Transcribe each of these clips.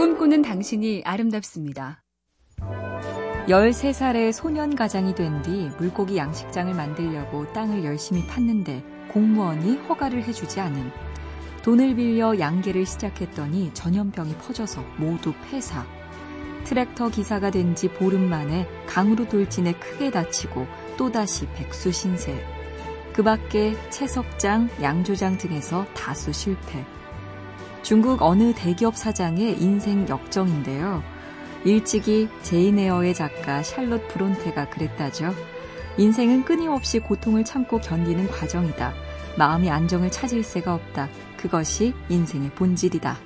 꿈꾸는 당신이 아름답습니다. 13살의 소년 가장이 된 뒤 물고기 양식장을 만들려고 땅을 열심히 팠는데 공무원이 허가를 해주지 않은 돈을 빌려 양계를 시작했더니 전염병이 퍼져서 모두 폐사. 트랙터 기사가 된 지 보름 만에 강으로 돌진해 크게 다치고 또다시 백수 신세. 그 밖에 채석장, 양조장 등에서 다수 실패. 중국 어느 대기업 사장의 인생 역정인데요. 일찍이 제이네어의 작가 샬롯 브론테가 그랬다죠. 인생은 끊임없이 고통을 참고 견디는 과정이다. 마음이 안정을 찾을 새가 없다. 그것이 인생의 본질이다.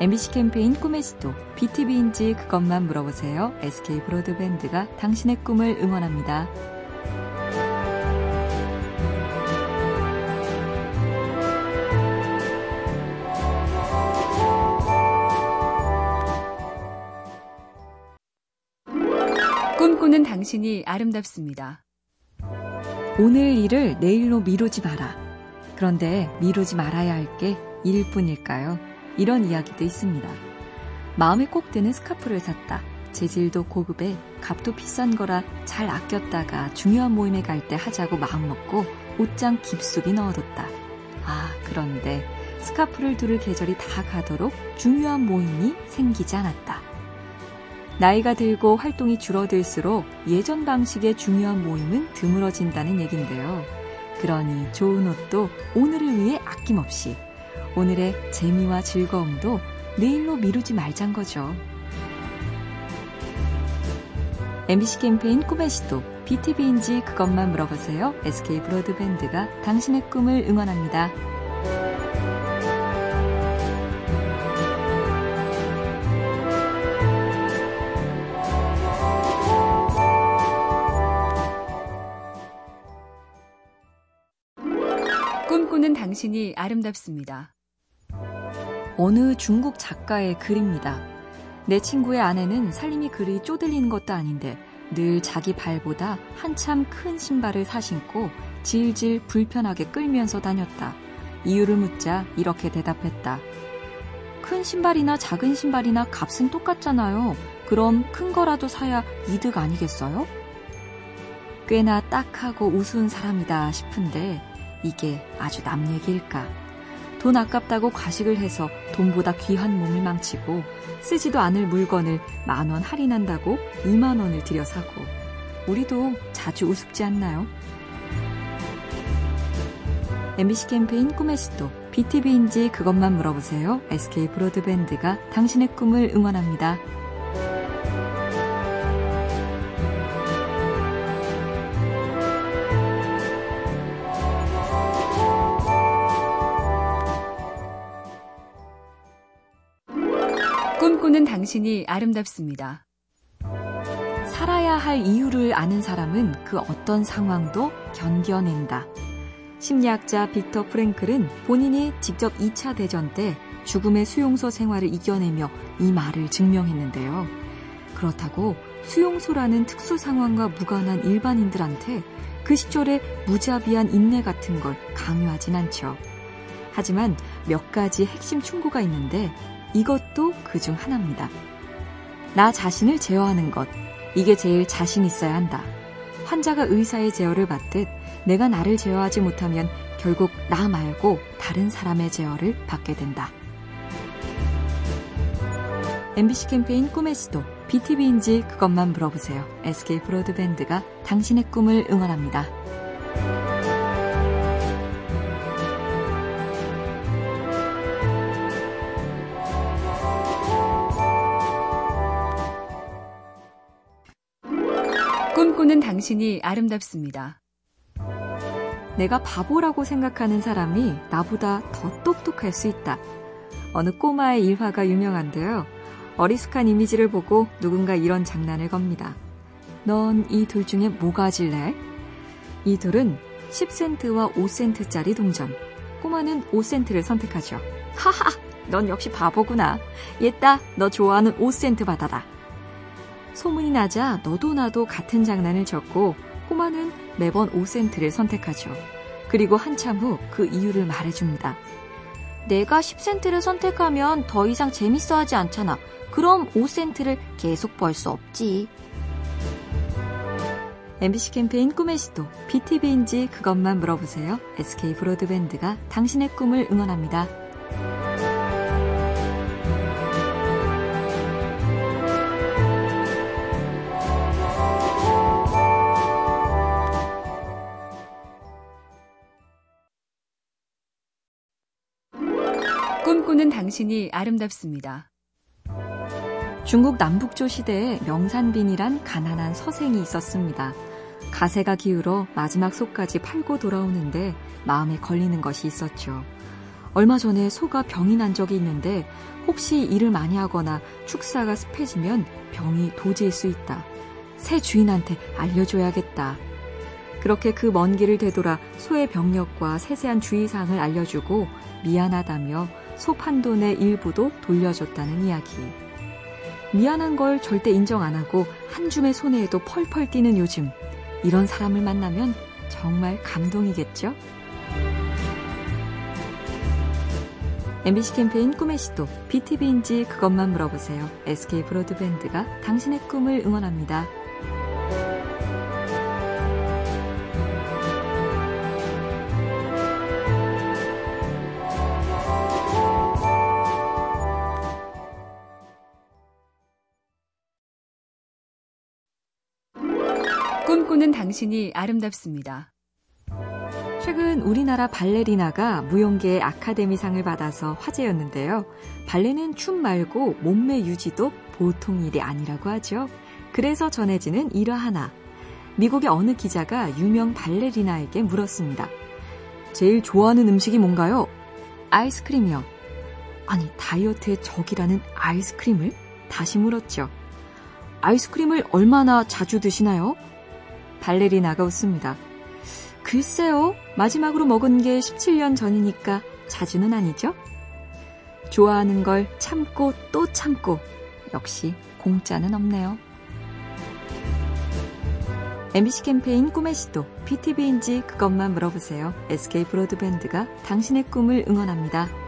MBC 캠페인 꿈의 시도 BTV인지 그것만 물어보세요. SK 브로드밴드가 당신의 꿈을 응원합니다. 당신이 아름답습니다. 오늘 일을 내일로 미루지 마라. 그런데 미루지 말아야 할 게 일뿐일까요? 이런 이야기도 있습니다. 마음에 꼭 드는 스카프를 샀다. 재질도 고급에 값도 비싼 거라 잘 아꼈다가 중요한 모임에 갈 때 하자고 마음먹고 옷장 깊숙이 넣어뒀다. 아, 그런데 스카프를 두를 계절이 다 가도록 중요한 모임이 생기지 않았다. 나이가 들고 활동이 줄어들수록 예전 방식의 중요한 모임은 드물어진다는 얘긴데요. 그러니 좋은 옷도 오늘을 위해 아낌없이 오늘의 재미와 즐거움도 내일로 미루지 말잔 거죠. MBC 캠페인 꿈의 시도 BTV인지 그것만 물어보세요. SK 브로드밴드가 당신의 꿈을 응원합니다. 꿈꾸는 당신이 아름답습니다. 어느 중국 작가의 글입니다. 내 친구의 아내는 살림이 그리 쪼들리는 것도 아닌데 늘 자기 발보다 한참 큰 신발을 사신고 질질 불편하게 끌면서 다녔다. 이유를 묻자 이렇게 대답했다. 큰 신발이나 작은 신발이나 값은 똑같잖아요. 그럼 큰 거라도 사야 이득 아니겠어요? 꽤나 딱하고 우스운 사람이다 싶은데 이게 아주 남 얘기일까? 돈 아깝다고 과식을 해서 돈보다 귀한 몸을 망치고 쓰지도 않을 물건을 만 원 할인한다고 2만 원을 들여 사고 우리도 자주 우습지 않나요? MBC 캠페인 꿈의 시도 BTV인지 그것만 물어보세요. SK 브로드밴드가 당신의 꿈을 응원합니다. 당신이 아름답습니다. 살아야 할 이유를 아는 사람은 그 어떤 상황도 견뎌낸다. 심리학자 빅터 프랭클은 본인이 직접 2차 대전 때 죽음의 수용소 생활을 이겨내며 이 말을 증명했는데요. 그렇다고 수용소라는 특수 상황과 무관한 일반인들한테 그 시절의 무자비한 인내 같은 걸 강요하진 않죠. 하지만 몇 가지 핵심 충고가 있는데 이것도 그 중 하나입니다. 나 자신을 제어하는 것. 이게 제일 자신 있어야 한다. 환자가 의사의 제어를 받듯 내가 나를 제어하지 못하면 결국 나 말고 다른 사람의 제어를 받게 된다. MBC 캠페인 꿈의 시도 BTV인지 그것만 물어보세요. SK 브로드밴드가 당신의 꿈을 응원합니다. 꿈꾸는 당신이 아름답습니다. 내가 바보라고 생각하는 사람이 나보다 더 똑똑할 수 있다. 어느 꼬마의 일화가 유명한데요. 어리숙한 이미지를 보고 누군가 이런 장난을 겁니다. 넌 이 둘 중에 뭐 가 질래? 이 둘은 10센트와 5센트짜리 동전. 꼬마는 5센트를 선택하죠. 하하! 넌 역시 바보구나. 얘따, 너 좋아하는 5센트 받아라. 소문이 나자 너도 나도 같은 장난을 쳤고 꼬마는 매번 5센트를 선택하죠. 그리고 한참 후 그 이유를 말해줍니다. 내가 10센트를 선택하면 더 이상 재밌어 하지 않잖아. 그럼 5센트를 계속 벌 수 없지. MBC 캠페인 꿈의 시도 BTV인지 그것만 물어보세요. SK 브로드밴드가 당신의 꿈을 응원합니다. 당신이 아름답습니다. 중국 남북조 시대에 명산빈이란 가난한 서생이 있었습니다. 가세가 기울어 마지막 소까지 팔고 돌아오는데 마음에 걸리는 것이 있었죠. 얼마 전에 소가 병이 난 적이 있는데 혹시 일을 많이 하거나 축사가 습해지면 병이 도질 수 있다. 새 주인한테 알려줘야겠다. 그렇게 그 먼 길을 되돌아 소의 병력과 세세한 주의사항을 알려주고 미안하다며 소 판돈의 일부도 돌려줬다는 이야기. 미안한 걸 절대 인정 안 하고 한 줌의 손해에도 펄펄 뛰는 요즘. 이런 사람을 만나면 정말 감동이겠죠? MBC 캠페인 꿈의 시도, BTV인지 그것만 물어보세요. SK 브로드밴드가 당신의 꿈을 응원합니다. 꿈꾸는 당신이 아름답습니다. 최근 우리나라 발레리나가 무용계의 아카데미상을 받아서 화제였는데요. 발레는 춤 말고 몸매 유지도 보통 일이 아니라고 하죠. 그래서 전해지는 일화 하나. 미국의 어느 기자가 유명 발레리나에게 물었습니다. 제일 좋아하는 음식이 뭔가요? 아이스크림이요. 아니, 다이어트의 적이라는 아이스크림을? 다시 물었죠. 아이스크림을 얼마나 자주 드시나요? 발레리나가 웃습니다. 글쎄요, 마지막으로 먹은 게 17년 전이니까 자주는 아니죠? 좋아하는 걸 참고 또 참고, 역시 공짜는 없네요. MBC 캠페인 꿈의 시도, BTV인지 그것만 물어보세요. SK 브로드밴드가 당신의 꿈을 응원합니다.